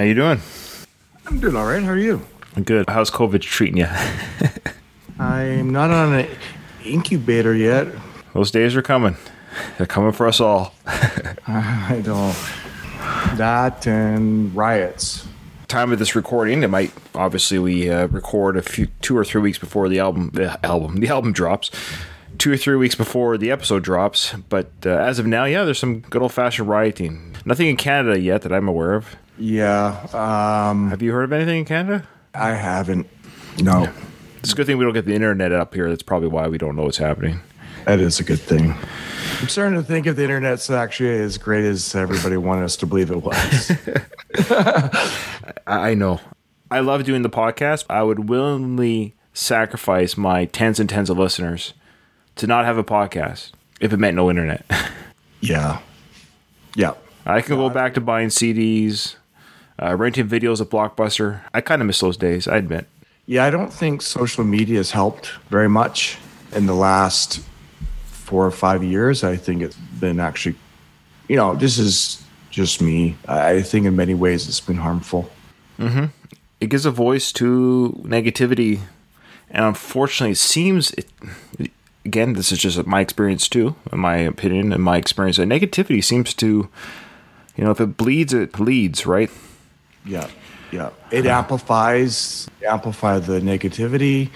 How you doing? I'm doing all right. How are you? I'm good. How's COVID treating you? I'm not on an incubator yet. Those days are coming. They're coming for us all. I don't. That and riots. Time of this recording, it might obviously we uh, record a few two or three weeks before the album the album the album drops. Two or three weeks before the episode drops, but uh, as of now, yeah, there's some good old fashioned rioting. Nothing in Canada yet that I'm aware of. Yeah. Um, Have you heard of anything in Canada? I haven't. No. It's a good thing we don't get the internet up here. That's probably why we don't know what's happening. That is a good thing. I'm starting to think if the internet's actually as great as everybody wanted us to believe it was. I I know. I love doing the podcast. I would willingly sacrifice my tens and tens of listeners to not have a podcast if it meant no internet. yeah. Yeah. I can go back to buying CDs, uh, renting videos at Blockbuster. I kind of miss those days, I admit. Yeah, I don't think social media has helped very much in the last four or five years. I think it's been actually, you know, this is just me. I think in many ways it's been harmful. It gives a voice to negativity, and unfortunately, it seems it. Again, this is just my experience too, in my opinion, and my experience. That negativity seems to, you know, if it bleeds, it leads, right? Yeah, yeah. It amplifies amplify the negativity.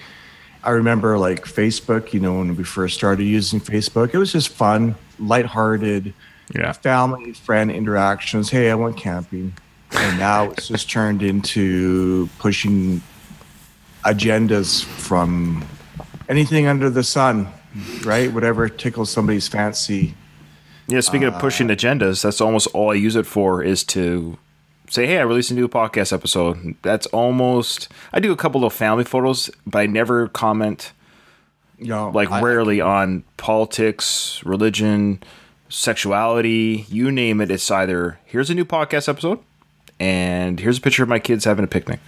I remember like Facebook. You know, when we first started using Facebook, it was just fun, lighthearted, Yeah. family friend interactions. Hey, I went camping, and now it's just turned into pushing agendas from anything under the sun, right? Whatever tickles somebody's fancy. Yeah, speaking of pushing uh, agendas, that's almost all I use it for is to say, hey, I released a new podcast episode. That's almost, I do a couple of family photos, but I never comment, You know, like I- rarely on politics, religion, sexuality, you name it. It's either here's a new podcast episode and here's a picture of my kids having a picnic.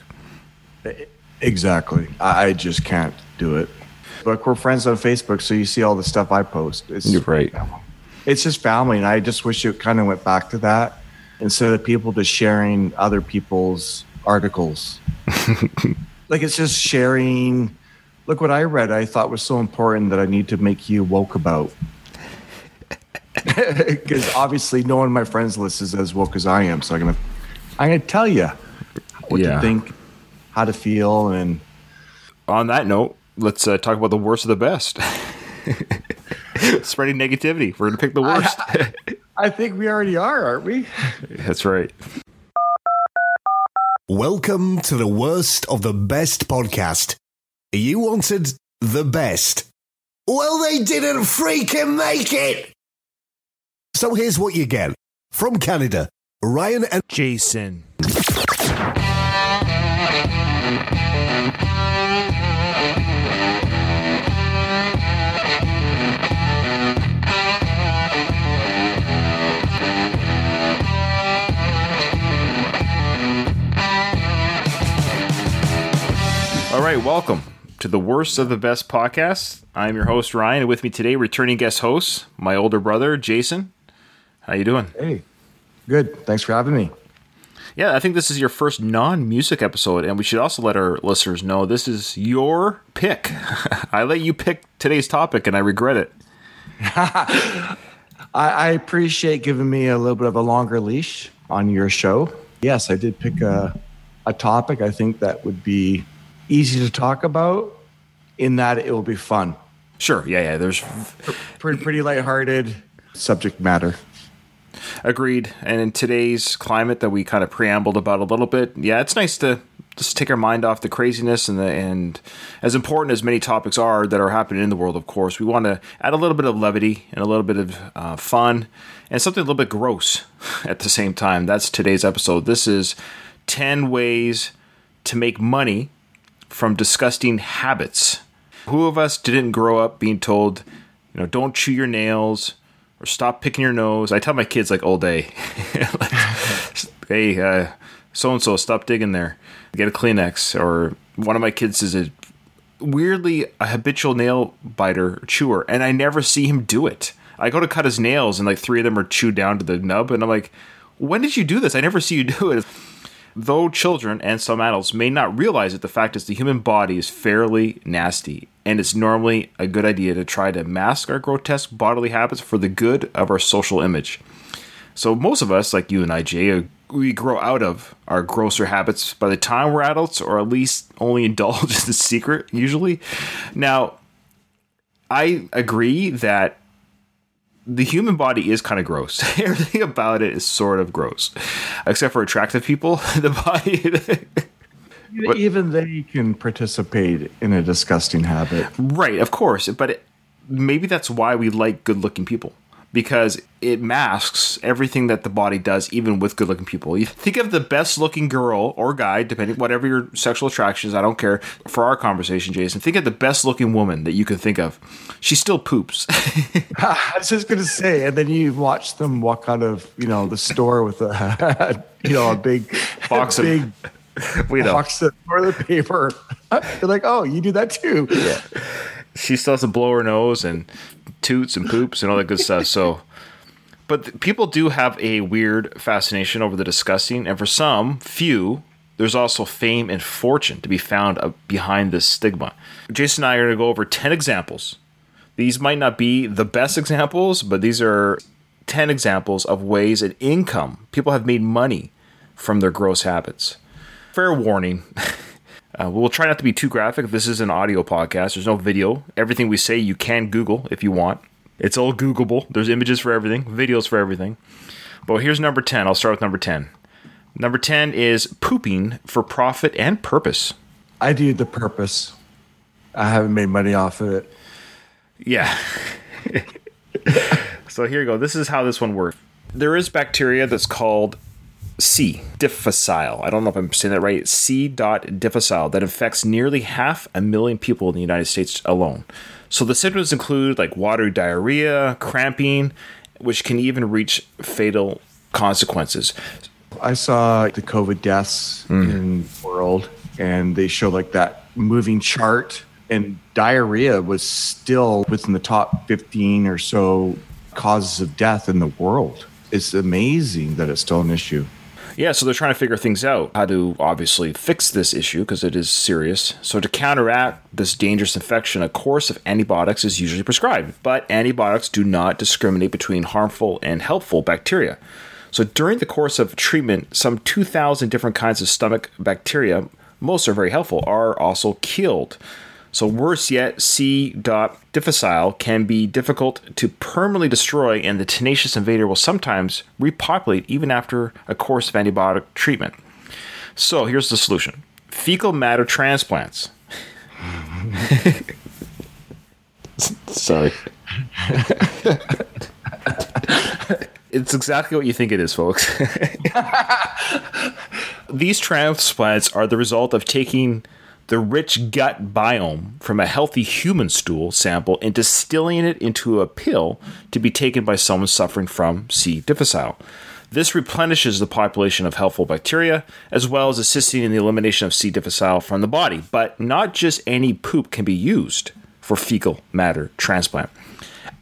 Exactly. I I just can't do it. But we're friends on Facebook, so you see all the stuff I post. It's, You're right. It's just family, and I just wish it kind of went back to that instead of people just sharing other people's articles. like it's just sharing. Look what I read. I thought was so important that I need to make you woke about. Because obviously, no one on my friends list is as woke as I am. So I'm gonna, I'm gonna tell you what Yeah. to think, how to feel, and On that note, let's uh, talk about the worst of the best. Spreading negativity. We're going to pick the worst. I think we already are, aren't we? That's right. Welcome to the worst of the best podcast. You wanted the best. Well, they didn't freaking make it. So here's what you get from Canada Ryan and Jason. Right, welcome to the worst of the best podcast. I'm your host Ryan, and with me today, returning guest host, my older brother Jason. How you doing? Hey, good. Thanks for having me. Yeah, I think this is your first non-music episode, and we should also let our listeners know this is your pick. I let you pick today's topic, and I regret it. I, I appreciate giving me a little bit of a longer leash on your show. Yes, I did pick a, a topic I think that would be easy to talk about in that it will be fun. Sure, yeah, yeah. There's Pretty, pretty lighthearted subject matter. agreed. And in today's climate that we kind of preambled about a little bit, yeah, it's nice to just take our mind off the craziness and the and as important as many topics are that are happening in the world. Of course, we want to add a little bit of levity and a little bit of uh, fun and something a little bit gross at the same time. That's today's episode. This is ten ways to make money from disgusting habits. Who of us didn't grow up being told, you know, don't chew your nails or stop picking your nose? I tell my kids like all day, hey, so and so, stop digging there. Get a Kleenex. Or one of my kids is a weirdly a habitual nail biter chewer, and I never see him do it. I go to cut his nails, and like three of them are chewed down to the nub, and I'm like, when did you do this? I never see you do it. Though children and some adults may not realize it, the fact is the human body is fairly nasty, and it's normally a good idea to try to mask our grotesque bodily habits for the good of our social image. So most of us, like you and I, Jay, uh, we grow out of our grosser habits by the time we're adults, or at least only indulge in the secret, usually. Now, I agree that the human body is kind of gross. Everything about it is sort of gross, except for attractive people. The body. Even they can participate in a disgusting habit. Right, of course. But it, maybe that's why we like good looking people because it masks everything that the body does, even with good looking people. You think of the best looking girl or guy, depending whatever your sexual attraction is. I don't care. For our conversation, Jason, think of the best looking woman that you can think of. She still poops. I was just gonna say, and then you watch them walk out of you know the store with a you know a big box a big of we know. box of toilet paper. They're like, oh, you do that too. Yeah. She still has to blow her nose and toots and poops and all that good stuff. So, but people do have a weird fascination over the disgusting, and for some few, there's also fame and fortune to be found behind this stigma. Jason and I are going to go over 10 examples. These might not be the best examples, but these are 10 examples of ways and income people have made money from their gross habits. Fair warning. Uh, we'll try not to be too graphic. This is an audio podcast. There's no video. Everything we say you can Google if you want. It's all Googleable. There's images for everything, videos for everything. But here's number 10. I'll start with number 10. Number 10 is pooping for profit and purpose. I do the purpose. I haven't made money off of it. Yeah. so here you go. This is how this one works. There is bacteria that's called C. difficile. I don't know if I'm saying that right. C. difficile that affects nearly half a million people in the United States alone. So the symptoms include like watery diarrhea, cramping, which can even reach fatal consequences. I saw the COVID deaths mm. in the world, and they show like that moving chart, and diarrhea was still within the top 15 or so causes of death in the world. It's amazing that it's still an issue. Yeah, so they're trying to figure things out, how to obviously fix this issue because it is serious. So, to counteract this dangerous infection, a course of antibiotics is usually prescribed, but antibiotics do not discriminate between harmful and helpful bacteria. So, during the course of treatment, some 2,000 different kinds of stomach bacteria, most are very helpful, are also killed. So, worse yet, C. difficile can be difficult to permanently destroy, and the tenacious invader will sometimes repopulate even after a course of antibiotic treatment. So, here's the solution fecal matter transplants. Sorry. it's exactly what you think it is, folks. These transplants are the result of taking the rich gut biome from a healthy human stool sample and distilling it into a pill to be taken by someone suffering from C. difficile. This replenishes the population of helpful bacteria, as well as assisting in the elimination of C. difficile from the body. But not just any poop can be used for fecal matter transplant.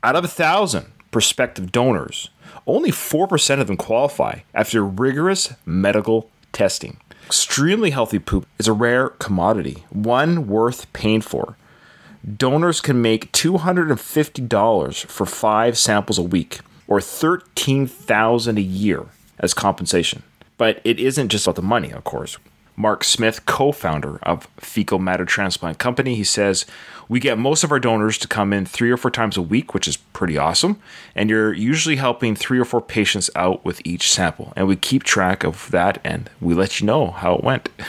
Out of a thousand prospective donors, only 4% of them qualify after rigorous medical testing. Extremely healthy poop is a rare commodity, one worth paying for. Donors can make $250 for five samples a week, or $13,000 a year as compensation. But it isn't just about the money, of course. Mark Smith, co founder of Fecal Matter Transplant Company. He says, We get most of our donors to come in three or four times a week, which is pretty awesome. And you're usually helping three or four patients out with each sample. And we keep track of that and we let you know how it went.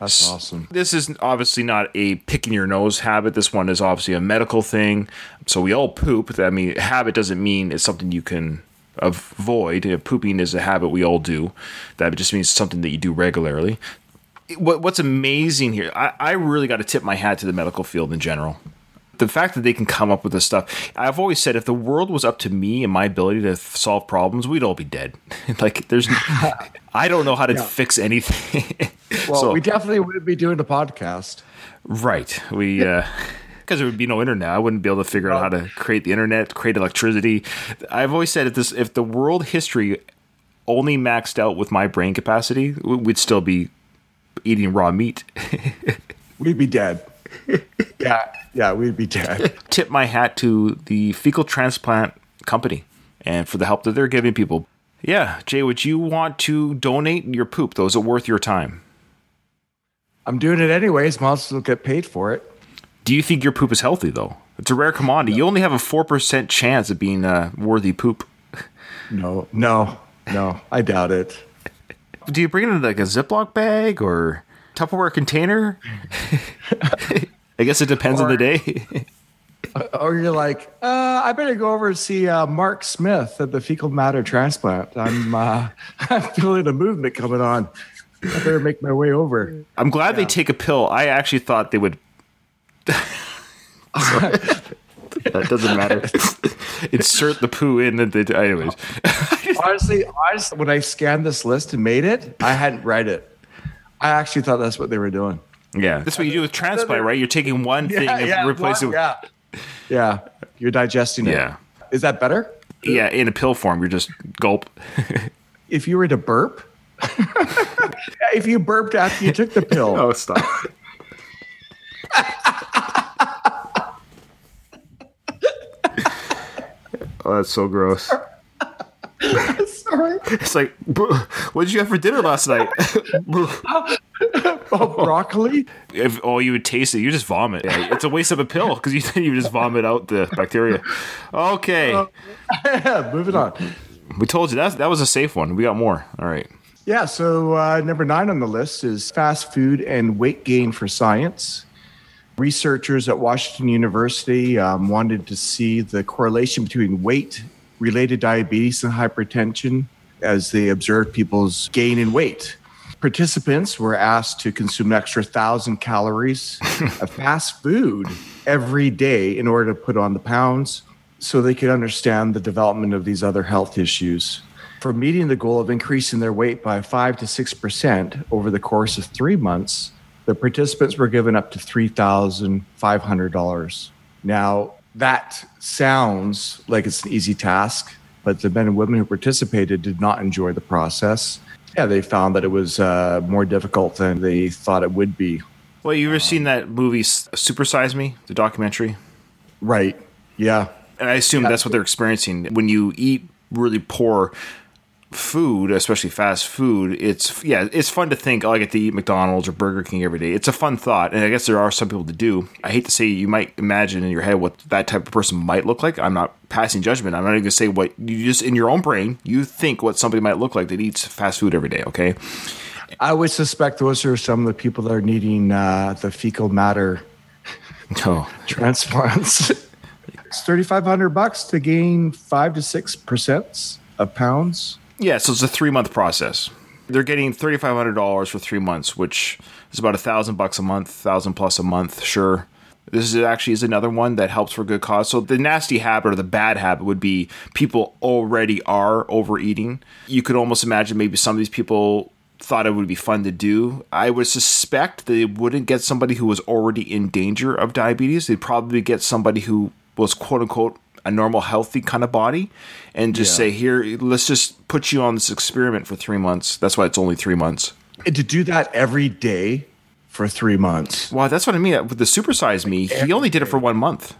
That's awesome. This is obviously not a picking your nose habit. This one is obviously a medical thing. So we all poop. I mean, habit doesn't mean it's something you can avoid. Pooping is a habit we all do. That just means something that you do regularly what, what's amazing here, I, I really got to tip my hat to the medical field in general. The fact that they can come up with this stuff, I've always said, if the world was up to me and my ability to solve problems, we'd all be dead. like, there's, I don't know how to yeah. fix anything. well, so, we definitely wouldn't be doing the podcast, right? We, uh, because there would be no internet. I wouldn't be able to figure out how to create the internet, create electricity. I've always said if this, if the world history only maxed out with my brain capacity, we'd still be eating raw meat. we'd be dead. yeah, yeah, we'd be dead. Tip my hat to the fecal transplant company and for the help that they're giving people. Yeah, Jay, would you want to donate your poop? Though, is it worth your time? I'm doing it anyways. Might as well get paid for it. Do you think your poop is healthy though? It's a rare commodity. No. You only have a four percent chance of being a worthy poop. No, no, no. I doubt it. Do you bring it in like a Ziploc bag or Tupperware container? I guess it depends or, on the day. or you're like, uh, I better go over and see uh, Mark Smith at the fecal matter transplant. I'm, uh, I'm feeling a movement coming on. I better make my way over. I'm glad yeah. they take a pill. I actually thought they would. That doesn't matter. Insert the poo in. And the, anyways. honestly, honestly, when I scanned this list and made it, I hadn't read it. I actually thought that's what they were doing. Yeah, that's what you do with transplant, right? You're taking one thing yeah, and yeah, replacing. it. Yeah, yeah, you're digesting it. Yeah, is that better? Yeah, in a pill form, you're just gulp. if you were to burp, if you burped after you took the pill, oh stop. Oh, that's so gross. Sorry. It's like, what did you have for dinner last night? oh, broccoli. If all you would taste it, you just vomit. It's a waste of a pill because you you just vomit out the bacteria. Okay. Uh, moving on. We told you that that was a safe one. We got more. All right. Yeah. So uh, number nine on the list is fast food and weight gain for science. Researchers at Washington University um, wanted to see the correlation between weight related diabetes and hypertension as they observed people's gain in weight. Participants were asked to consume an extra thousand calories of fast food every day in order to put on the pounds so they could understand the development of these other health issues. For meeting the goal of increasing their weight by 5 to 6% over the course of three months, the participants were given up to $3,500. Now, that sounds like it's an easy task, but the men and women who participated did not enjoy the process. Yeah, they found that it was uh, more difficult than they thought it would be. Well, you ever seen that movie Super Size Me, the documentary? Right. Yeah. And I assume that's what they're experiencing. When you eat really poor food, especially fast food, it's yeah, it's fun to think oh, I get to eat McDonald's or Burger King every day. It's a fun thought, and I guess there are some people to do. I hate to say you might imagine in your head what that type of person might look like. I'm not passing judgment. I'm not even gonna say what you just in your own brain you think what somebody might look like that eats fast food every day. Okay. I would suspect those are some of the people that are needing uh, the fecal matter oh. transplants. it's thirty five hundred bucks to gain five to six percent of pounds. Yeah, so it's a three month process. They're getting thirty five hundred dollars for three months, which is about a thousand bucks a month, thousand plus a month. Sure. This is actually is another one that helps for good cause. So the nasty habit or the bad habit would be people already are overeating. You could almost imagine maybe some of these people thought it would be fun to do. I would suspect they wouldn't get somebody who was already in danger of diabetes. They'd probably get somebody who was quote unquote a normal, healthy kind of body, and just yeah. say, "Here, let's just put you on this experiment for three months." That's why it's only three months. And to do that every day for three months. Well, that's what I mean. With the supersize me, he only did it for one month.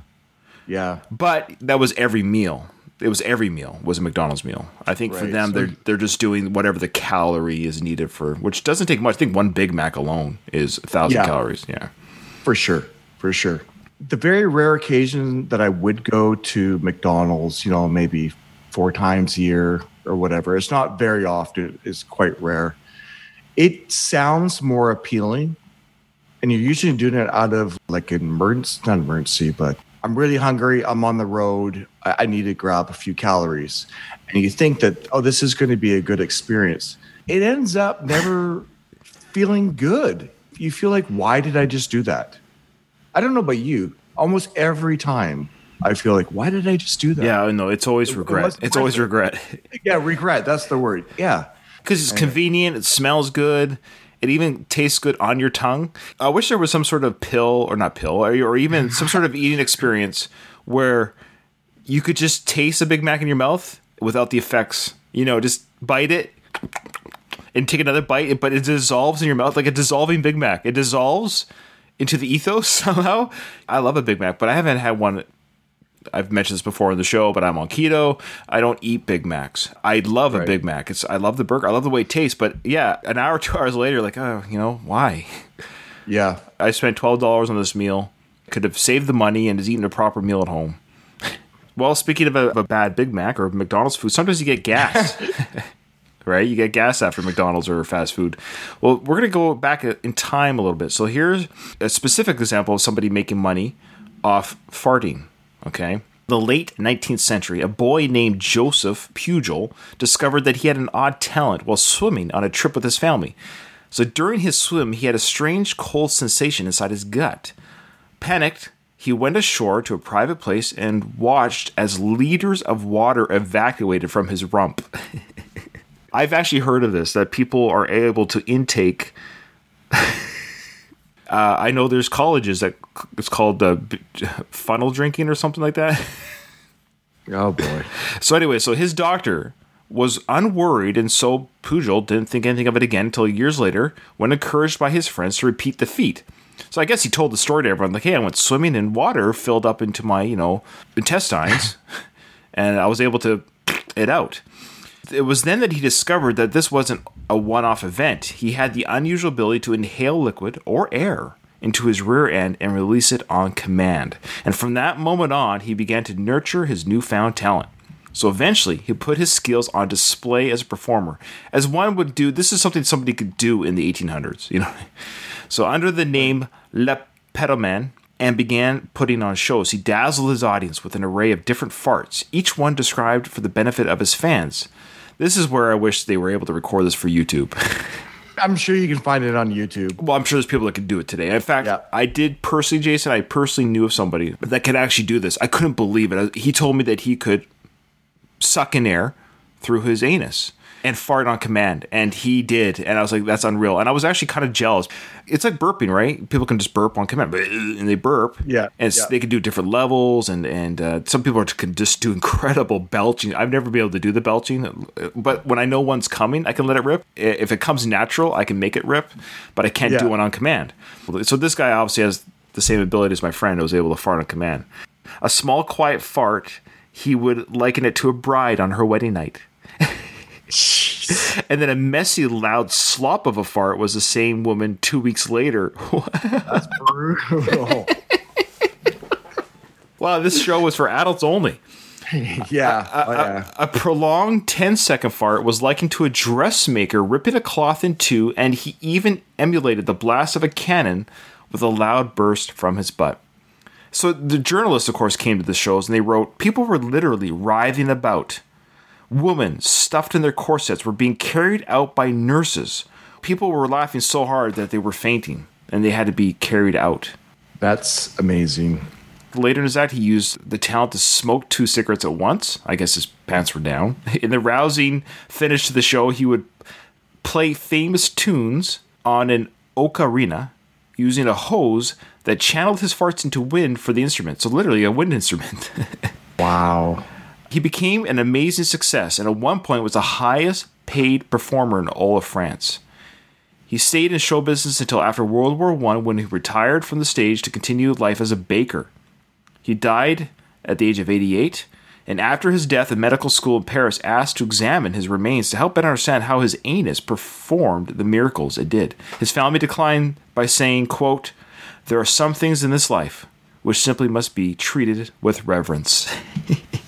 Yeah, but that was every meal. It was every meal was a McDonald's meal. I think right. for them, so, they're they're just doing whatever the calorie is needed for, which doesn't take much. I think one Big Mac alone is a thousand yeah, calories. Yeah, for sure, for sure the very rare occasion that I would go to McDonald's, you know, maybe four times a year or whatever, it's not very often, it's quite rare. It sounds more appealing. And you're usually doing it out of like an emergency, not emergency, but I'm really hungry. I'm on the road. I, I need to grab a few calories. And you think that, oh, this is going to be a good experience. It ends up never feeling good. You feel like, why did I just do that? I don't know about you. Almost every time I feel like, why did I just do that? Yeah, no, it's always regret. It it's always regret. yeah, regret. That's the word. Yeah. Because it's convenient, it smells good, it even tastes good on your tongue. I wish there was some sort of pill, or not pill, or even some sort of eating experience where you could just taste a Big Mac in your mouth without the effects. You know, just bite it and take another bite, but it dissolves in your mouth like a dissolving Big Mac. It dissolves into the ethos somehow. I love a Big Mac, but I haven't had one. I've mentioned this before in the show, but I'm on keto. I don't eat Big Macs. I love a Big Mac. It's I love the burger. I love the way it tastes. But yeah, an hour, two hours later, like oh, you know why? Yeah. I spent twelve dollars on this meal. Could have saved the money and has eaten a proper meal at home. Well, speaking of a, of a bad Big Mac or McDonald's food, sometimes you get gas. Right? You get gas after McDonald's or fast food. Well, we're going to go back in time a little bit. So here's a specific example of somebody making money off farting. Okay. The late 19th century, a boy named Joseph Pujol discovered that he had an odd talent while swimming on a trip with his family. So during his swim, he had a strange cold sensation inside his gut. Panicked, he went ashore to a private place and watched as liters of water evacuated from his rump. I've actually heard of this that people are able to intake. uh, I know there's colleges that it's called uh, funnel drinking or something like that. Oh boy. So anyway, so his doctor was unworried, and so Pujol didn't think anything of it again until years later, when encouraged by his friends to repeat the feat. So I guess he told the story to everyone, like, "Hey, I went swimming and water filled up into my, you know, intestines, and I was able to it out." It was then that he discovered that this wasn't a one-off event. He had the unusual ability to inhale liquid or air into his rear end and release it on command. And from that moment on, he began to nurture his newfound talent. So eventually, he put his skills on display as a performer, as one would do. This is something somebody could do in the 1800s, you know. So under the name Le Petomane, and began putting on shows. He dazzled his audience with an array of different farts, each one described for the benefit of his fans. This is where I wish they were able to record this for YouTube. I'm sure you can find it on YouTube. Well, I'm sure there's people that can do it today. In fact, Yeah. I did personally, Jason. I personally knew of somebody that could actually do this. I couldn't believe it. He told me that he could suck in air through his anus and fart on command, and he did. And I was like, "That's unreal." And I was actually kind of jealous. It's like burping, right? People can just burp on command, and they burp. Yeah, and yeah. they can do different levels, and and uh, some people are, can just do incredible belching. I've never been able to do the belching, but when I know one's coming, I can let it rip. If it comes natural, I can make it rip, but I can't do Yeah. one on command. So this guy obviously has the same ability as my friend who was able to fart on command. A small, quiet fart, he would liken it to a bride on her wedding night. And then a messy, loud slop of a fart was the same woman two weeks later. Brutal. wow, this show was for adults only. yeah. oh, yeah. A prolonged 10 second fart was likened to a dressmaker ripping a cloth in two, and he even emulated the blast of a cannon with a loud burst from his butt. So the journalists, of course, came to the shows and they wrote people were literally writhing about. Women stuffed in their corsets were being carried out by nurses. People were laughing so hard that they were fainting and they had to be carried out. That's amazing. Later in his act, he used the talent to smoke two cigarettes at once. I guess his pants were down. In the rousing finish to the show, he would play famous tunes on an ocarina using a hose that channeled his farts into wind for the instrument. So, literally, a wind instrument. Wow. He became an amazing success and at one point was the highest paid performer in all of France. He stayed in show business until after World War I when he retired from the stage to continue life as a baker. He died at the age of 88, and after his death, a medical school in Paris asked to examine his remains to help better understand how his anus performed the miracles it did. His family declined by saying, quote, There are some things in this life which simply must be treated with reverence.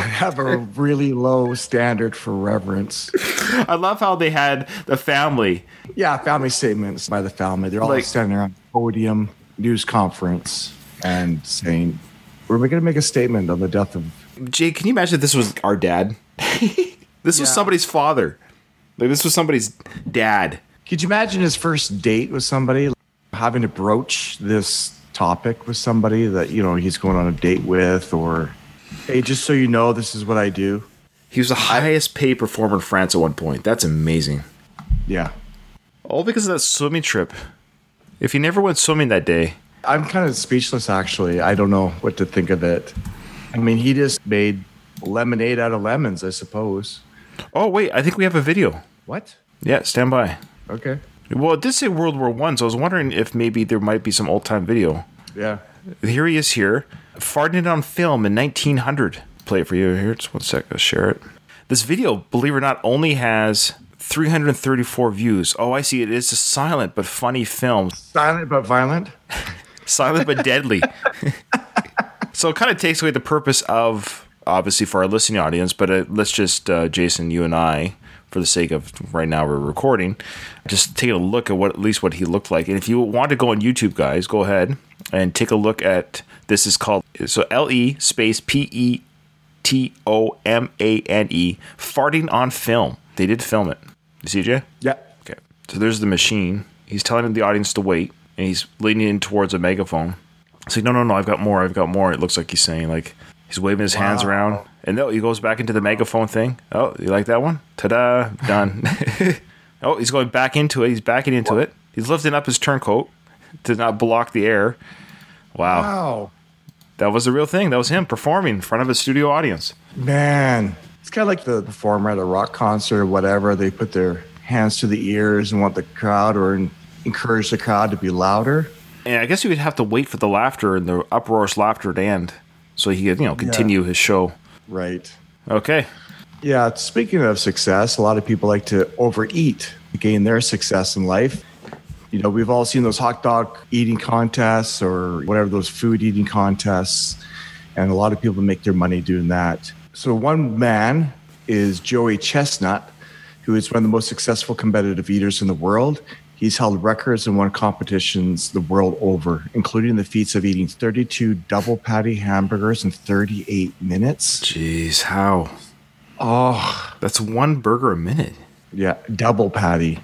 Have a really low standard for reverence. I love how they had the family. Yeah, family statements by the family. They're all Like- standing around the podium, news conference, and saying, We're going to make a statement on the death of. Jay, can you imagine if this was our dad? this was somebody's father. Like this was somebody's dad. Could you imagine his first date with somebody, having to broach this topic with somebody that, you know, he's going on a date with, or, hey, just so you know, this is what I do? He was the highest paid performer in France at one point. That's amazing. Yeah. All because of that swimming trip. If he never went swimming that day, I'm kind of speechless, actually. I don't know what to think of it. I mean, he just made lemonade out of lemons, I suppose. Oh wait, I think we have a video. What? Yeah, stand by. Okay. Well, it did say World War One, so I was wondering if maybe there might be some old time video. Yeah. Here he is here, farting on film in 1900. Play it for you here. Just one sec. I'll share it. This video, believe it or not, only has 334 views. Oh, I see. It is a silent but funny film. Silent but violent. Silent but deadly. so it kind of takes away the purpose of, obviously, for our listening audience, but uh, let's just, uh, Jason, you and I, for the sake of right now we're recording, just take a look at what at least what he looked like. And if you want to go on YouTube, guys, go ahead and take a look at this is called so L E space P E T O M A N E farting on film. They did film it. You see, Jay? Yeah. Okay. So there's the machine. He's telling the audience to wait, and he's leaning in towards a megaphone. It's like, no, no, no, I've got more. I've got more. It looks like he's saying, like, he's waving his hands around. And no, he goes back into the megaphone thing. Oh, you like that one? Ta da, done. oh, he's going back into it. He's backing into it. He's lifting up his turncoat to not block the air. Wow. Wow. That was the real thing. That was him performing in front of a studio audience. Man. It's kind of like the performer at a rock concert or whatever. They put their hands to the ears and want the crowd or encourage the crowd to be louder. And I guess you would have to wait for the laughter and the uproarious laughter to end so he could, you know, continue his show. Right. Okay. Yeah. Speaking of success, a lot of people like to overeat to gain their success in life. You know, we've all seen those hot dog eating contests or whatever, those food eating contests. And a lot of people make their money doing that. So, one man is Joey Chestnut, who is one of the most successful competitive eaters in the world. He's held records and won competitions the world over, including the feats of eating 32 double patty hamburgers in 38 minutes. Jeez, how? Oh, That's one burger a minute. yeah, double patty.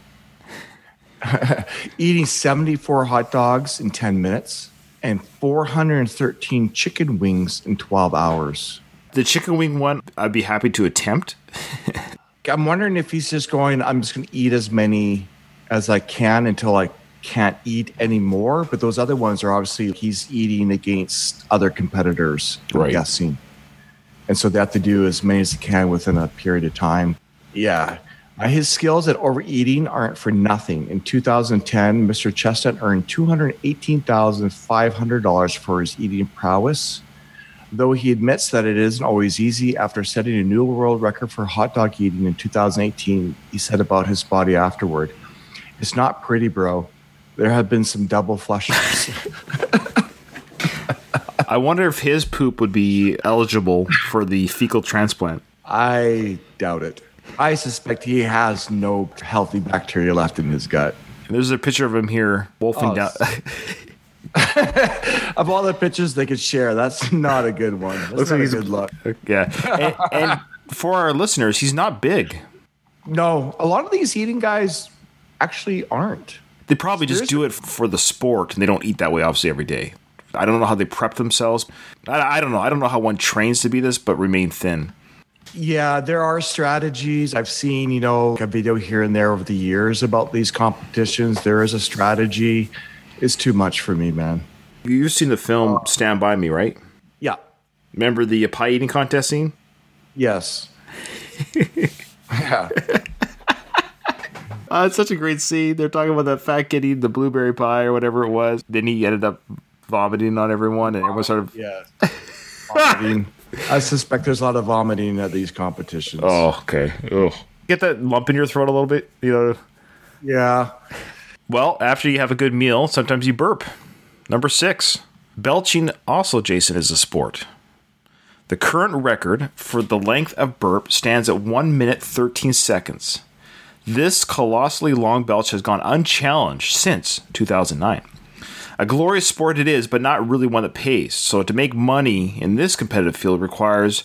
Eating 74 hot dogs in 10 minutes and 413 chicken wings in 12 hours. The chicken wing one, I'd be happy to attempt. I'm wondering if he's just going, I'm just going to eat as many as I can until I can't eat anymore. But those other ones are obviously he's eating against other competitors, I'm guessing. And so they have to do as many as they can within a period of time. Yeah. His skills at overeating aren't for nothing. In 2010, Mr. Chestnut earned $218,500 for his eating prowess. Though he admits that it isn't always easy, after setting a new world record for hot dog eating in 2018, he said about his body afterward, It's not pretty, bro. There have been some double flushes. I wonder if his poop would be eligible for the fecal transplant. I doubt it. I suspect he has no healthy bacteria left in his gut. There's a picture of him here wolfing Oh, down. Of all the pictures they could share, that's not a good one. That's Looks not like he's- good look. yeah. And, and for our listeners, he's not big. No, a lot of these eating guys actually aren't. They probably just do it for the sport and they don't eat that way, obviously, every day. I don't know how they prep themselves. I, I don't know. I don't know how one trains to be this, but remain thin. Yeah, there are strategies. I've seen, you know, a video here and there over the years about these competitions. There is a strategy. It's too much for me, man. You've seen the film Stand By Me, right? Yeah. Remember the pie eating contest scene? Yes. yeah. Uh, it's such a great scene. They're talking about that fat kid eating the blueberry pie or whatever it was. Then he ended up vomiting on everyone, and everyone sort of. Yeah. Vomiting. I suspect there's a lot of vomiting at these competitions. Oh, okay. Ugh. Get that lump in your throat a little bit, you know. Yeah. Well, after you have a good meal, sometimes you burp. Number six, belching also, Jason, is a sport. The current record for the length of burp stands at 1 minute 13 seconds. This colossally long belch has gone unchallenged since 2009. A glorious sport it is, but not really one that pays. So, to make money in this competitive field requires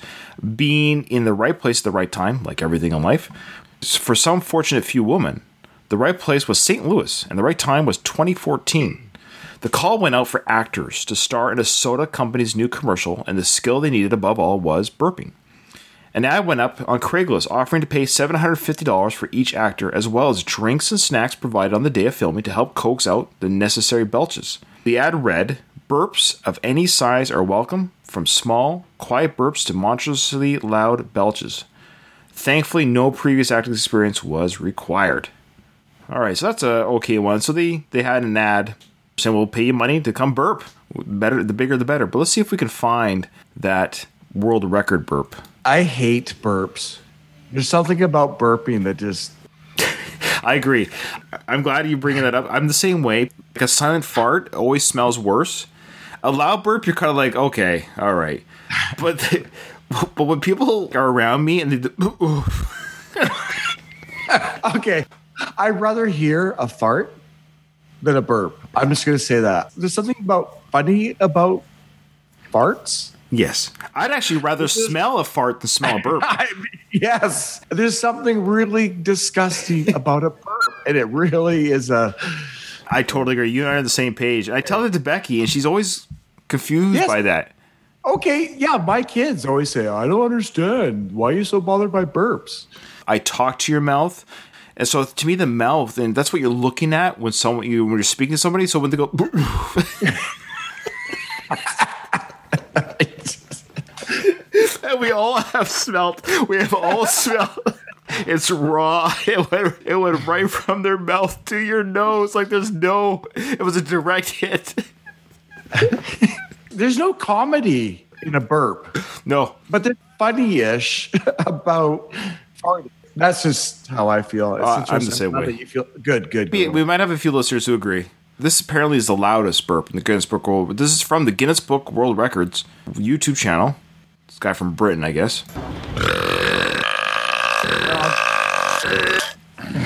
being in the right place at the right time, like everything in life. For some fortunate few women, the right place was St. Louis, and the right time was 2014. The call went out for actors to star in a soda company's new commercial, and the skill they needed above all was burping. An ad went up on Craigslist offering to pay $750 for each actor, as well as drinks and snacks provided on the day of filming to help coax out the necessary belches. The ad read Burps of any size are welcome, from small, quiet burps to monstrously loud belches. Thankfully, no previous acting experience was required. All right, so that's a okay one. So they they had an ad saying we'll pay you money to come burp. Better, the bigger the better. But let's see if we can find that world record burp. I hate burps. There's something about burping that just I agree. I'm glad you bringing that up. I'm the same way. Like a silent fart always smells worse. A loud burp, you're kind of like, okay, all right. But the, but when people are around me and they, do- okay. I'd rather hear a fart than a burp. I'm just gonna say that. There's something about funny about farts. Yes, I'd actually rather smell a fart than smell a burp. I mean, yes, there's something really disgusting about a burp, and it really is a. I totally agree. You and I are on the same page. I tell that to Becky, and she's always confused Yes. by that. Okay, yeah, my kids always say, "I don't understand why are you so bothered by burps." I talk to your mouth. And so to me, the mouth, and that's what you're looking at when someone you when you're speaking to somebody. So when they go, and we all have smelt, we have all smelt. It's raw. It went, it went right from their mouth to your nose. Like there's no, it was a direct hit. There's no comedy in a burp, No, but there's funny-ish about farting. That's just how I feel. Uh, I'm the same way. that You feel good, good. we, good. we might have a few listeners who agree. This apparently is the loudest burp in the Guinness Book World. This is from the Guinness Book World Records YouTube channel. Guy from Britain, I guess.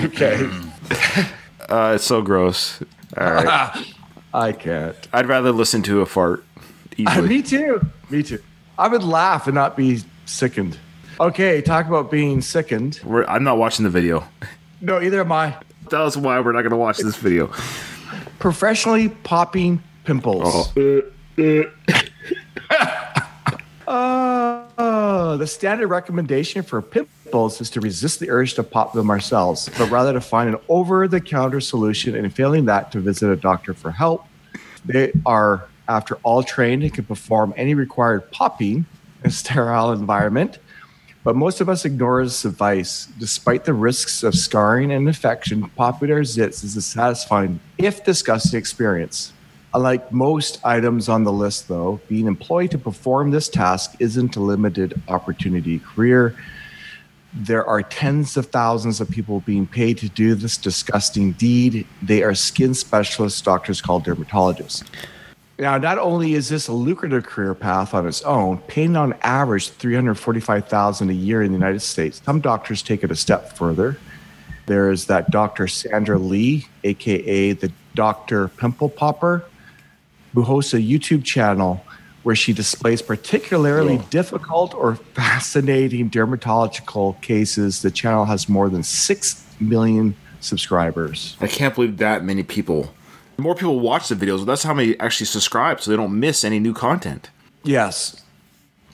okay. Uh, it's so gross. All right. I can't. I'd rather listen to a fart uh, easily. Me too. Me too. I would laugh and not be sickened. Okay, talk about being sickened. We're, I'm not watching the video. No, either am I. Tell us why we're not going to watch this video. Professionally popping pimples. Oh. Uh, uh. Uh, the standard recommendation for pimples is to resist the urge to pop them ourselves, but rather to find an over the counter solution and failing that, to visit a doctor for help. They are, after all, trained and can perform any required popping in a sterile environment. But most of us ignore this advice. Despite the risks of scarring and infection, our zits is a satisfying, if disgusting, experience. Unlike most items on the list, though, being employed to perform this task isn't a limited opportunity career. There are tens of thousands of people being paid to do this disgusting deed. They are skin specialists, doctors called dermatologists. Now, not only is this a lucrative career path on its own, paying on average 345,000 a year in the United States. Some doctors take it a step further. There's that Dr. Sandra Lee, aka the Dr. Pimple Popper, who hosts a YouTube channel where she displays particularly difficult or fascinating dermatological cases. The channel has more than 6 million subscribers. I can't believe that many people. More people watch the videos. That's how many actually subscribe, so they don't miss any new content. Yes.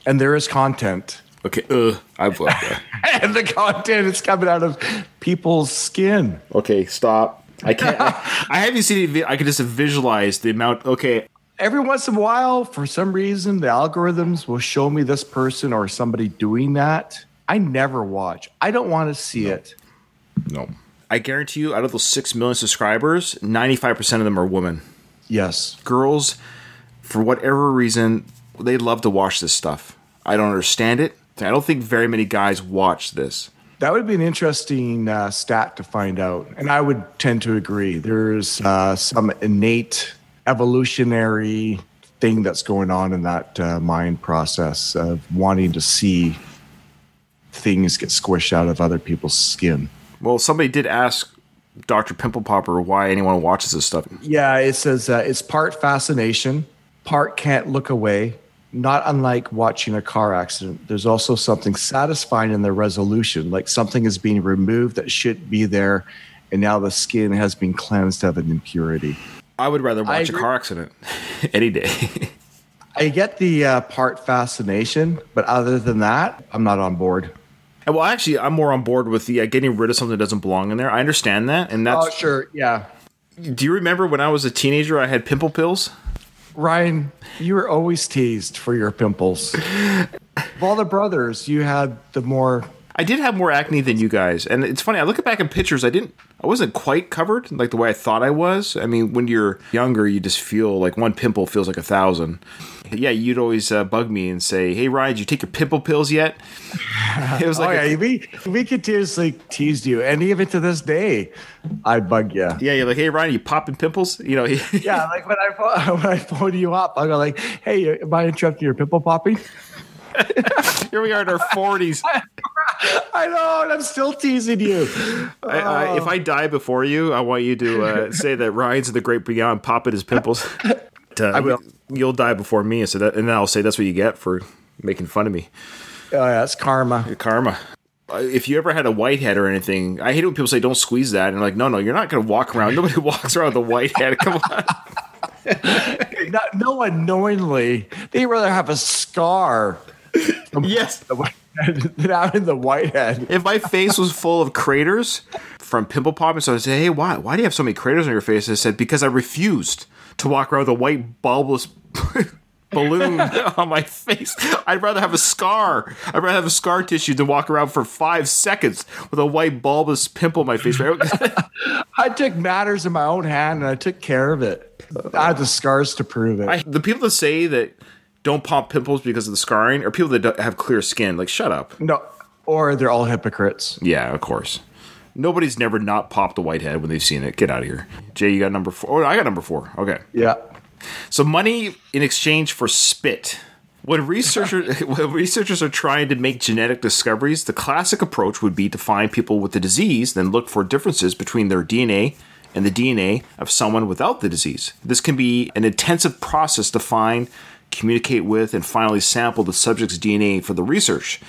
And there is content. Okay, uh, I've left. and the content is coming out of people's skin. okay. Stop. I can't. I, I haven't seen it. I can just visualize the amount. Okay, Every once in a while, for some reason, the algorithms will show me this person or somebody doing that. I never watch. I don't want to see it. no. I guarantee you, out of those six million subscribers, ninety-five percent of them are women. Yes. Girls, for whatever reason, they love to watch this stuff. I don't understand it. I don't think very many guys watch this. That would be an interesting uh, stat to find out. And I would tend to agree. There's uh, some innate evolutionary thing that's going on in that uh, mind process of wanting to see things get squished out of other people's skin. Well, somebody did ask Dr. Pimple Popper why anyone watches this stuff. Yeah, it says uh, it's part fascination, part can't look away. Not unlike watching a car accident, there's also something satisfying in the resolution, like something is being removed that shouldn't be there, and now the skin has been cleansed of an impurity. I would rather watch a car accident any day. I get the uh, part fascination, but other than that, I'm not on board. And well, actually, I'm more on board with the uh, getting rid of something that doesn't belong in there. I understand that, and that's. Oh, sure, yeah. Do you remember when I was a teenager, I had pimple pills? Ryan, you were always teased for your pimples. of all the brothers, you had the more I did have more acne than you guys, and it's funny. I look back at pictures. I didn't. I wasn't quite covered like the way I thought I was. I mean, when you're younger, you just feel like one pimple feels like a thousand. Yeah, you'd always uh, bug me and say, "Hey, Ryan, did you take your pimple pills yet?" It was like, oh, yeah, a, we we continuously teased you, and even to this day, I bug you. Yeah, you're like, "Hey, Ryan, you popping pimples?" You know. yeah, like when I when I phone you up, I go like, "Hey, am I interrupting your pimple popping?" Here we are in our forties. I know, and I'm still teasing you. I, I, if I die before you, I want you to uh, say that Ryan's in the great beyond, popping his pimples. uh, I will. You'll die before me, and so that, and then I'll say that's what you get for making fun of me. Oh, yeah, it's karma. Karma. Uh, if you ever had a whitehead or anything, I hate when people say don't squeeze that, and like, no, no, you're not going to walk around. Nobody walks around with a whitehead. Come on. Not, no one knowingly. They rather have a scar. Yes. out in the whitehead. If my face was full of craters from pimple popping, so I said, "Hey, why? Why do you have so many craters on your face?" I said, "Because I refused to walk around with a white bulbous balloon on my face. I'd rather have a scar. I'd rather have a scar tissue than walk around for five seconds with a white bulbous pimple on my face. I took matters in my own hand and I took care of it. I had the scars to prove it. I, the people that say that don't pop pimples because of the scarring, or people that have clear skin. Like, shut up. No, or they're all hypocrites. Yeah, of course. Nobody's never not popped a whitehead when they've seen it. Get out of here. Jay, you got number four. Oh, I got number four. Okay. Yeah. So money in exchange for spit. When researchers when researchers are trying to make genetic discoveries, the classic approach would be to find people with the disease, then look for differences between their DNA and the DNA of someone without the disease. This can be an intensive process to find communicate with, and finally sample the subject's DNA for the research.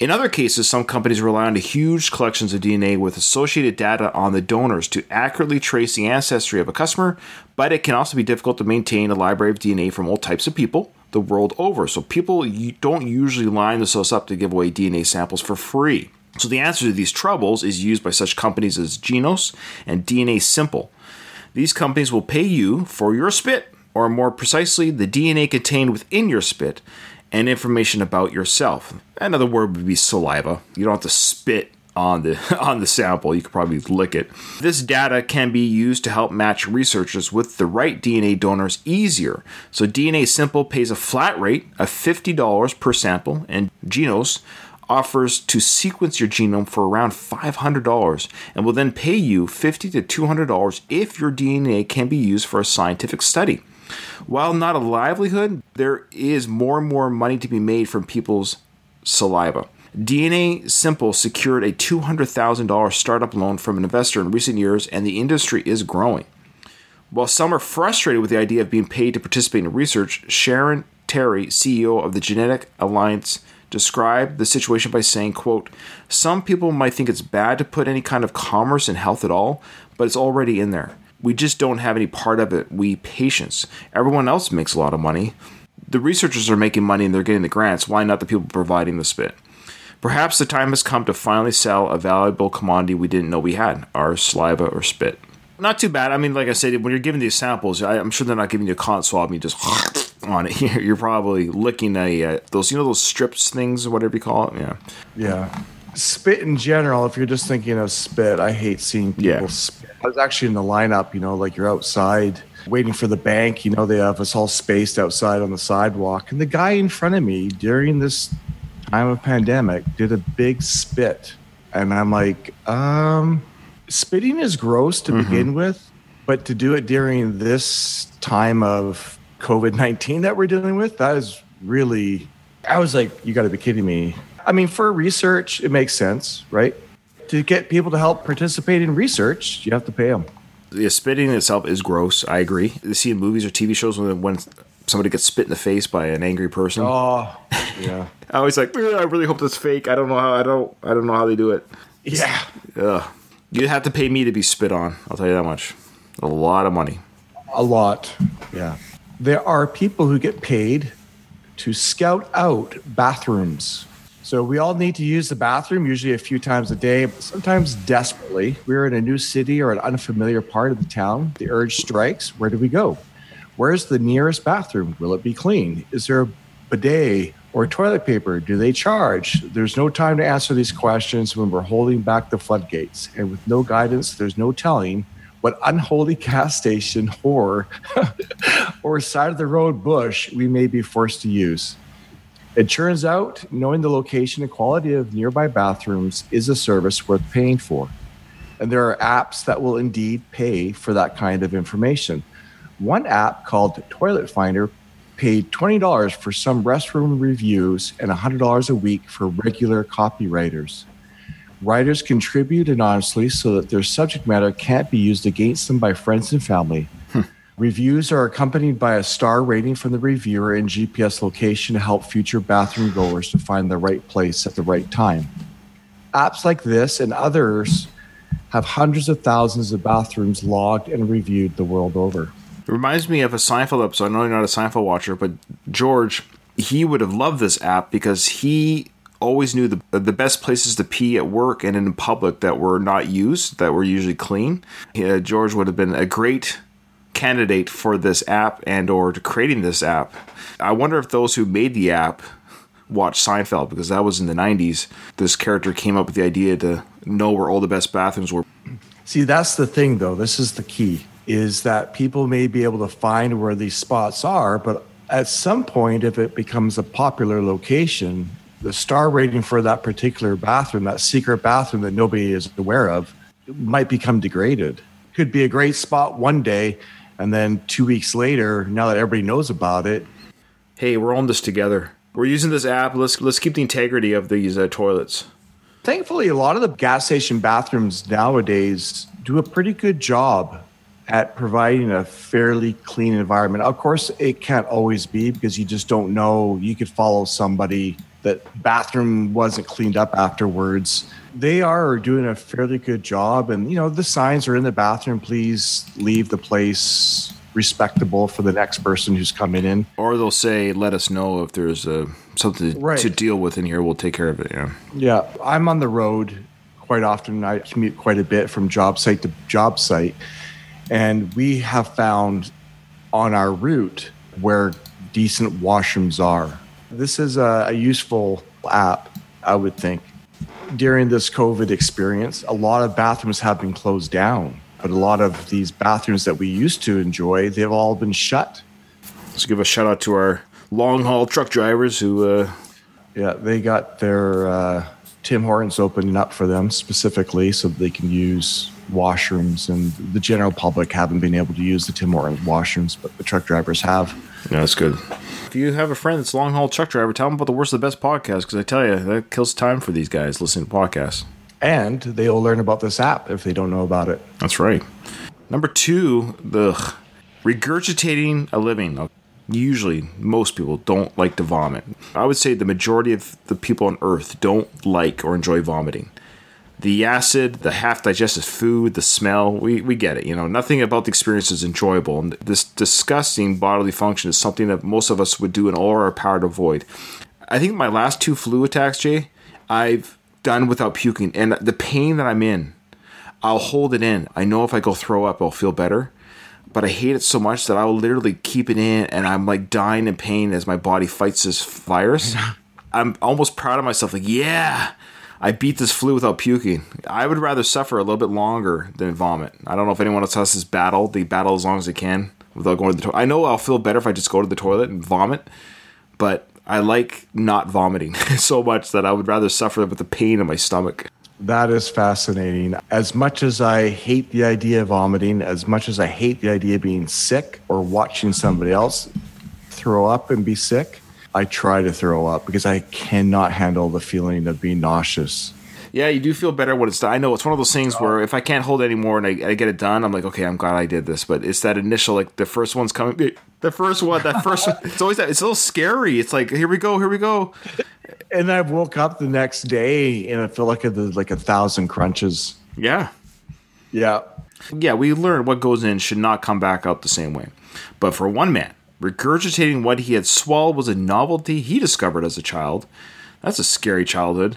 In other cases, some companies rely on huge collections of DNA with associated data on the donors to accurately trace the ancestry of a customer, but it can also be difficult to maintain a library of DNA from all types of people the world over. So people don't usually line themselves up to give away DNA samples for free. So the answer to these troubles is used by such companies as Genos and DNA Simple. These companies will pay you for your spit or more precisely, the DNA contained within your spit, and information about yourself. Another word would be saliva. You don't have to spit on the on the sample. You could probably lick it. This data can be used to help match researchers with the right DNA donors easier. So DNA Simple pays a flat rate of $50 per sample and Genos offers to sequence your genome for around $500 and will then pay you 50 to $200 if your DNA can be used for a scientific study. While not a livelihood, there is more and more money to be made from people's saliva. DNA Simple secured a $200,000 startup loan from an investor in recent years, and the industry is growing. While some are frustrated with the idea of being paid to participate in research, Sharon Terry, CEO of the Genetic Alliance, described the situation by saying, quote, Some people might think it's bad to put any kind of commerce in health at all, but it's already in there we just don't have any part of it. We patients. Everyone else makes a lot of money. The researchers are making money and they're getting the grants. Why not the people providing the spit? Perhaps the time has come to finally sell a valuable commodity we didn't know we had our saliva or spit. Not too bad. I mean, like I said, when you're giving these samples, I, am sure they're not giving you a cotton swab and you just on it. Here. You're probably licking a uh, those you know those strips things or whatever you call it. Yeah. Yeah spit in general, if you're just thinking of spit, I hate seeing people yeah. spit. I was actually in the lineup, you know, like you're outside waiting for the bank. You know, they have us all spaced outside on the sidewalk. And the guy in front of me during this time of pandemic did a big spit. And I'm like, um, spitting is gross to mm-hmm. begin with, but to do it during this time of COVID 19 that we're dealing with, that is really, I was like, you got to be kidding me. I mean, for research, it makes sense, right? To get people to help participate in research, you have to pay them. The spitting itself is gross. I agree. You see in movies or TV shows when, when somebody gets spit in the face by an angry person. Oh, yeah. I always like. I really hope that's fake. I don't know how. I don't. I don't know how they do it. Yeah. Ugh. You'd have to pay me to be spit on. I'll tell you that much. A lot of money. A lot. Yeah. There are people who get paid to scout out bathrooms so we all need to use the bathroom, usually a few times a day, but sometimes desperately. We're in a new city or an unfamiliar part of the town. The urge strikes. Where do we go? Where's the nearest bathroom? Will it be clean? Is there a bidet Or toilet paper, do they charge? There's no time to answer these questions when we're holding back the floodgates. And with no guidance, there's no telling what unholy gas station or, or side of the road bush we may be forced to use. It turns out knowing the location and quality of nearby bathrooms is a service worth paying for. And there are apps that will indeed pay for that kind of information. One app called Toilet Finder paid $20 for some restroom reviews and $100 a week for regular copywriters. Writers contribute anonymously so that their subject matter can't be used against them by friends and family. Reviews are accompanied by a star rating from the reviewer and GPS location to help future bathroom goers to find the right place at the right time. Apps like this and others have hundreds of thousands of bathrooms logged and reviewed the world over. It reminds me of a Seinfeld episode. I know you're not a Seinfeld watcher, but George, he would have loved this app because he always knew the the best places to pee at work and in public that were not used, that were usually clean. Yeah, George would have been a great candidate for this app and or to creating this app. I wonder if those who made the app watched Seinfeld because that was in the 90s. This character came up with the idea to know where all the best bathrooms were. See, that's the thing, though. This is the key is that people may be able to find where these spots are, but at some point, if it becomes a popular location, the star rating for that particular bathroom, that secret bathroom that nobody is aware of, might become degraded. Could be a great spot one day, and then two weeks later, now that everybody knows about it, Hey, we're on this together. We're using this app. Let's let's keep the integrity of these uh, toilets. thankfully, a lot of the gas station bathrooms nowadays do a pretty good job at providing a fairly clean environment. Of course, it can't always be because you just don't know. You could follow somebody that bathroom wasn't cleaned up afterwards. They are doing a fairly good job, and you know the signs are in the bathroom. Please leave the place respectable for the next person who's coming in. Or they'll say, "Let us know if there's uh, something Right. to deal with in here. We'll take care of it." Yeah. Yeah, I'm on the road quite often. I commute quite a bit from job site to job site. And we have found on our route where decent washrooms are. This is a, a useful app, I would think. During this COVID experience, a lot of bathrooms have been closed down, but a lot of these bathrooms that we used to enjoy, they've all been shut. Let's give a shout out to our long haul truck drivers who. Uh, Yeah, they got their uh, Tim Hortons opening up for them specifically so they can use washrooms, and the general public haven't been able to use the Tim Hortons washrooms, but the truck drivers have. yeah, that's good. If you have a friend that's a long haul truck driver, tell them about the worst of the best podcast because I tell you that kills time for these guys listening to podcasts. And they'll learn about this app if they don't know about it. That's right. Number two, the regurgitating a living. Usually, most people don't like to vomit. I would say the majority of the people on Earth don't like or enjoy vomiting. The acid, the half digested food, the smell, we, we get it. You know, nothing about the experience is enjoyable. And this disgusting bodily function is something that most of us would do in all our power to avoid. I think my last two flu attacks, Jay, I've done without puking. And the pain that I'm in, I'll hold it in. I know if I go throw up, I'll feel better. But I hate it so much that I will literally keep it in and I'm like dying in pain as my body fights this virus. I'm almost proud of myself. Like, yeah, I beat this flu without puking. I would rather suffer a little bit longer than vomit. I don't know if anyone else has this battle. They battle as long as they can without going to the toilet. I know I'll feel better if I just go to the toilet and vomit, but I like not vomiting so much that I would rather suffer with the pain in my stomach. That is fascinating. As much as I hate the idea of vomiting, as much as I hate the idea of being sick or watching somebody else throw up and be sick, I try to throw up because I cannot handle the feeling of being nauseous. Yeah, you do feel better when it's done. I know it's one of those things where if I can't hold anymore and I, I get it done, I'm like, okay, I'm glad I did this. But it's that initial, like the first one's coming. The first one, that first one, it's always that. It's a little scary. It's like, here we go, here we go. And I woke up the next day and I feel like I did like a thousand crunches. Yeah. Yeah. Yeah, we learned what goes in should not come back out the same way. But for one man, regurgitating what he had swallowed was a novelty he discovered as a child. That's a scary childhood.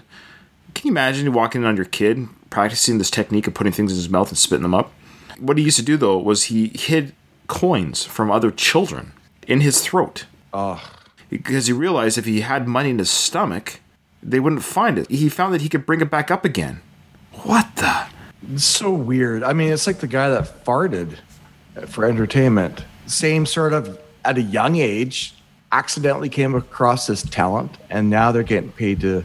Can you imagine you walking in on your kid practicing this technique of putting things in his mouth and spitting them up? What he used to do though was he hid coins from other children in his throat. Oh, because he realized if he had money in his stomach, they wouldn't find it. He found that he could bring it back up again. What the? It's so weird. I mean, it's like the guy that farted for entertainment. Same sort of at a young age, accidentally came across this talent, and now they're getting paid to.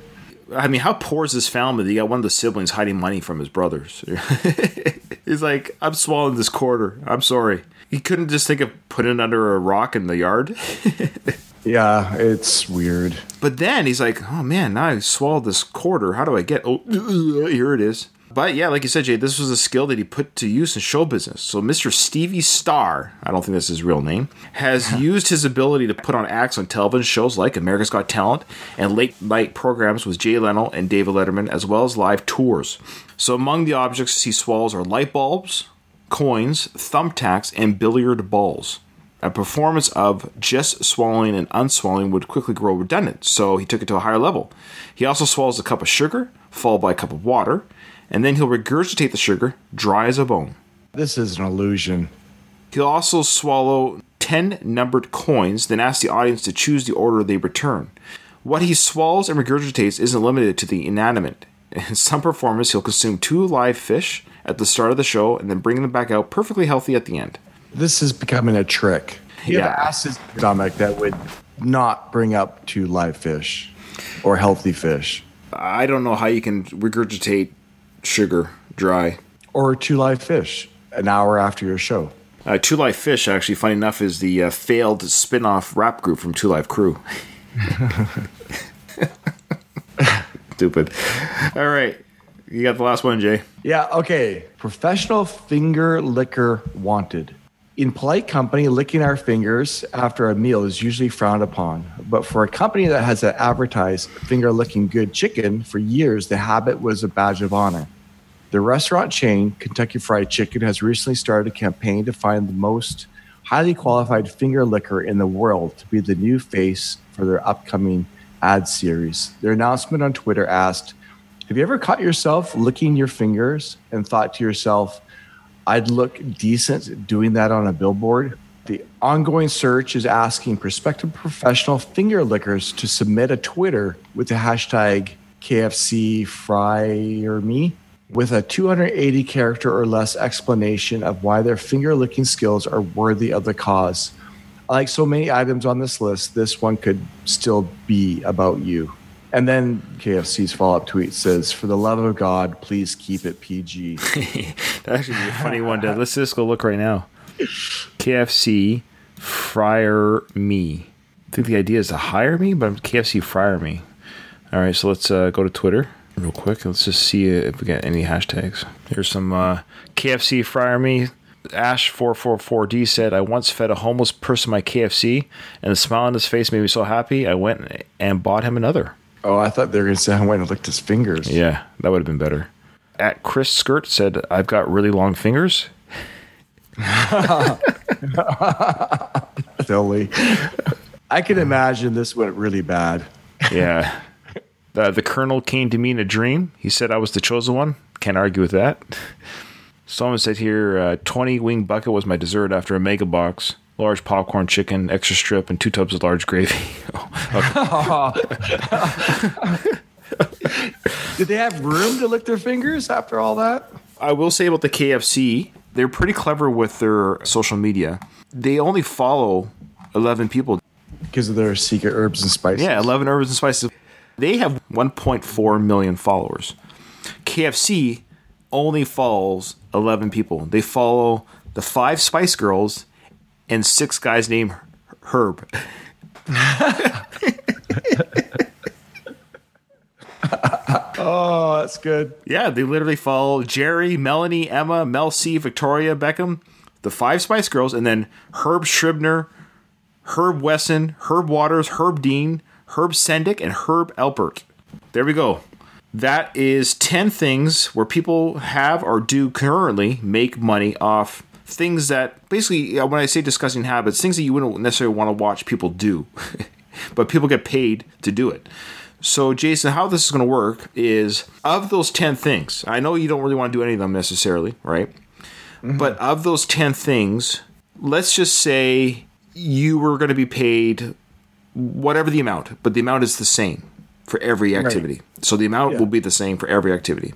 I mean, how poor is this family? They got one of the siblings hiding money from his brothers. He's like, I'm swallowing this quarter. I'm sorry. He couldn't just think of putting it under a rock in the yard. Yeah, it's weird. But then he's like, oh man, now I swallowed this quarter. How do I get? Oh, here it is. But yeah, like you said, Jay, this was a skill that he put to use in show business. So Mr. Stevie Starr, I don't think that's his real name, has used his ability to put on acts on television shows like America's Got Talent and late night programs with Jay Leno and David Letterman, as well as live tours. So among the objects he swallows are light bulbs, coins, thumbtacks, and billiard balls. A performance of just swallowing and unswallowing would quickly grow redundant, so he took it to a higher level. He also swallows a cup of sugar, followed by a cup of water, and then he'll regurgitate the sugar, dry as a bone. This is an illusion. He'll also swallow 10 numbered coins, then ask the audience to choose the order they return. What he swallows and regurgitates isn't limited to the inanimate. In some performers, he'll consume two live fish at the start of the show and then bring them back out perfectly healthy at the end. This is becoming a trick. You have Yeah. acid in your stomach that would not bring up two live fish or healthy fish I don't know how you can regurgitate sugar dry. or Two live fish an hour after your show. Uh, Two Live Fish, actually, funny enough, is the uh, failed spin off rap group from Two Live Crew. Stupid. All right. You got the last one, Jay. Yeah, okay. Professional finger licker wanted. In polite company, licking our fingers after a meal is usually frowned upon. But for a company that has advertised finger licking good chicken for years, the habit was a badge of honor. The restaurant chain, Kentucky Fried Chicken, has recently started a campaign to find the most highly qualified finger licker in the world to be the new face for their upcoming ad series. Their announcement on Twitter asked, have you ever caught yourself licking your fingers and thought to yourself, I'd look decent doing that on a billboard? The ongoing search is asking prospective professional finger lickers to submit a Twitter with the hashtag KFC Fryer Me with a 280 character or less explanation of why their finger licking skills are worthy of the cause. Like so many items on this list, this one could still be about you. And then KFC's follow up tweet says, For the love of God, please keep it PG. That actually be a funny one. To, let's just go look right now. KFC Fryer Me. I think the idea is to hire me, but I'm KFC Fryer Me. All right, so let's uh, go to Twitter real quick. Let's just see if we get any hashtags. Here's some uh, KFC Fryer Me. Ash444D said, I once fed a homeless person my KFC, and the smile on his face made me so happy, I went and bought him another. oh, I thought they were going to say I went and licked his fingers. Yeah, that would have been better. At Chris Skirt said, I've got really long fingers. Silly. I can imagine this went really bad. Yeah. Uh, the colonel came to me in a dream. He said I was the chosen one. Can't argue with that. Someone said here, uh, 20 wing bucket was my dessert after a mega box. Large popcorn chicken, extra strip, and two tubs of large gravy. Did they have room to lick their fingers after all that? I will say about the KFC, they're pretty clever with their social media. They only follow 11 people. Because of their secret herbs and spices. Yeah, 11 herbs and spices. They have 1.4 million followers. KFC only follows 11 people. They follow the five Spice Girls and six guys named Herb. Oh, that's good. Yeah, they literally follow Geri, Melanie, Emma, Mel C, Victoria Beckham, the five Spice Girls, and then Herb Scribner, Herb Wesson, Herb Waters, Herb Dean, Herb Sendek, and Herb Alpert. There we go. That is 10 things where people have or do currently make money off things that basically, when I say discussing habits, things that you wouldn't necessarily want to watch people do, but people get paid to do it. So, Jason, how this is going to work is of those 10 things, I know you don't really want to do any of them necessarily, right? Mm-hmm. But of those 10 things, let's just say you were going to be paid whatever the amount, but the amount is the same for every activity. So the amount Yeah. will be the same for every activity.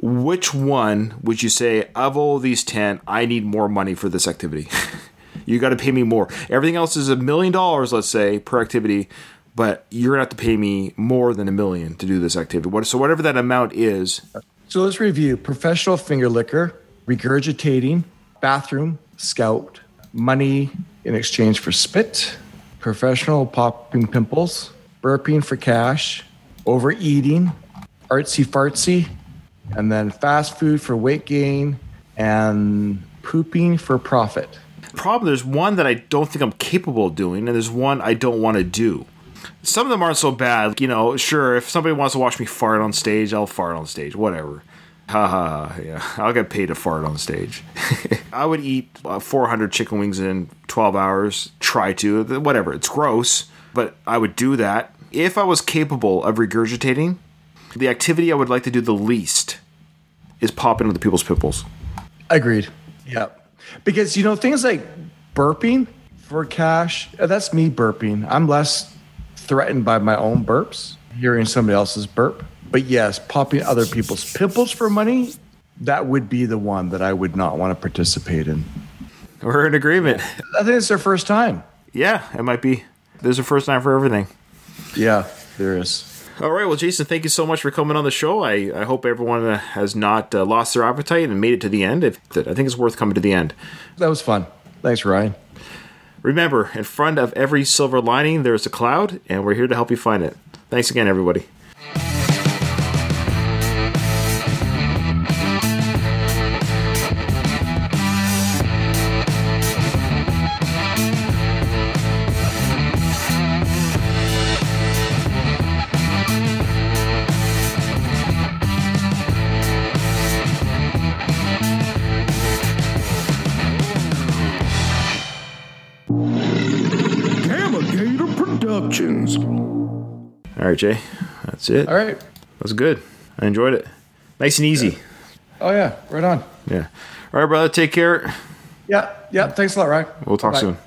Which one would you say of all these 10, I need more money for this activity? you got to pay me more. Everything else is a million dollars, let's say, per activity, but you're going to have to pay me more than a million to do this activity. What, so whatever that amount is, So let's review professional finger licker, regurgitating, bathroom, scout, money in exchange for spit, professional popping pimples, burping for cash, overeating, artsy fartsy, and then fast food for weight gain, and pooping for profit. problem there's one that I don't think I'm capable of doing, and there's one I don't want to do. Some of them aren't so bad. You know, sure, if somebody wants to watch me fart on stage, I'll fart on stage, whatever. Ha ha, ha, yeah. I'll get paid to fart on stage. I would eat uh, 400 chicken wings in 12 hours, try to, whatever. It's gross, but I would do that. If I was capable of regurgitating, the activity I would like to do the least is pop popping other people's pimples. Agreed. Yep. Because you know things like burping for cash. uh, That's me burping. I'm less threatened by my own burps, hearing somebody else's burp. But yes, popping other people's pimples for money. That would be the one that I would not want to participate in. We're in agreement. I think it's their first time. Yeah, it might be. There's a first time for everything. Yeah, there is. All right, well, Jason, thank you so much for coming on the show. I, I hope everyone uh, has not uh, lost their appetite and made it to the end. If, I think it's worth coming to the end. That was fun. Thanks, Ryan. Remember, in front of every silver lining, there's a cloud, and we're here to help you find it. Thanks again, everybody. Right, Jay, that's it. All right. That was good. I enjoyed it. Nice and easy. Oh yeah, right on. Yeah. All right, brother, take care. Yeah, yeah. Thanks a lot, Ryan. We'll talk Bye. soon.